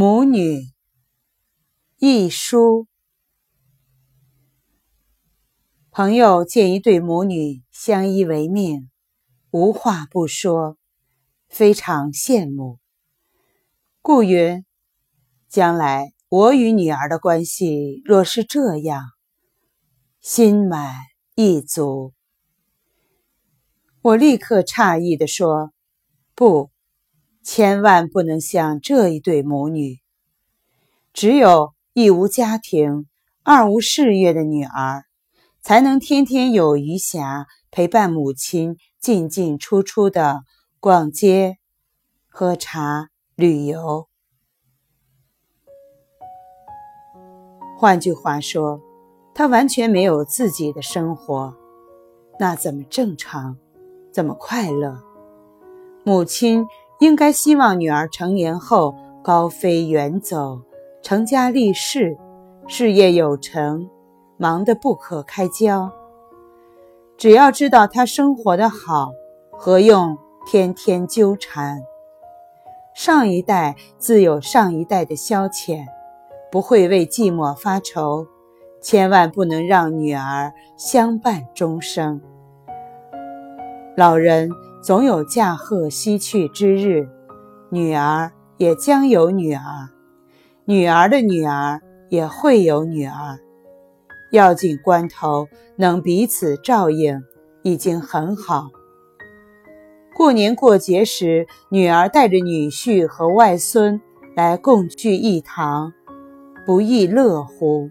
母女一书。朋友见一对母女相依为命，无话不说，非常羡慕。故云：将来我与女儿的关系若是这样，心满意足。我立刻诧异地说：“不。”千万不能像这一对母女，只有一无家庭、二无事业的女儿，才能天天有余暇陪伴母亲进进出出的逛街、喝茶、旅游。换句话说，她完全没有自己的生活，那怎么正常？怎么快乐？母亲。应该希望女儿成年后高飞远走，成家立室，事业有成，忙得不可开交。只要知道她生活的好，何用天天纠缠？上一代自有上一代的消遣，不会为寂寞发愁。千万不能让女儿相伴终生。老人。总有驾鹤西去之日，女儿也将有女儿，女儿的女儿也会有女儿。要紧关头能彼此照应，已经很好。过年过节时，女儿带着女婿和外孙来共聚一堂，不亦乐乎？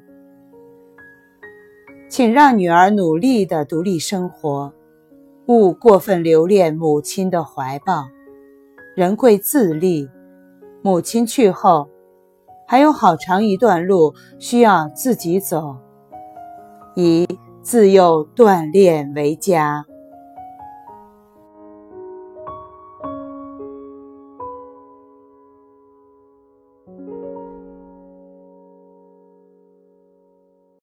请让女儿努力的独立生活。勿过分留恋母亲的怀抱，人贵自立。母亲去后，还有好长一段路需要自己走，以自幼锻炼为佳。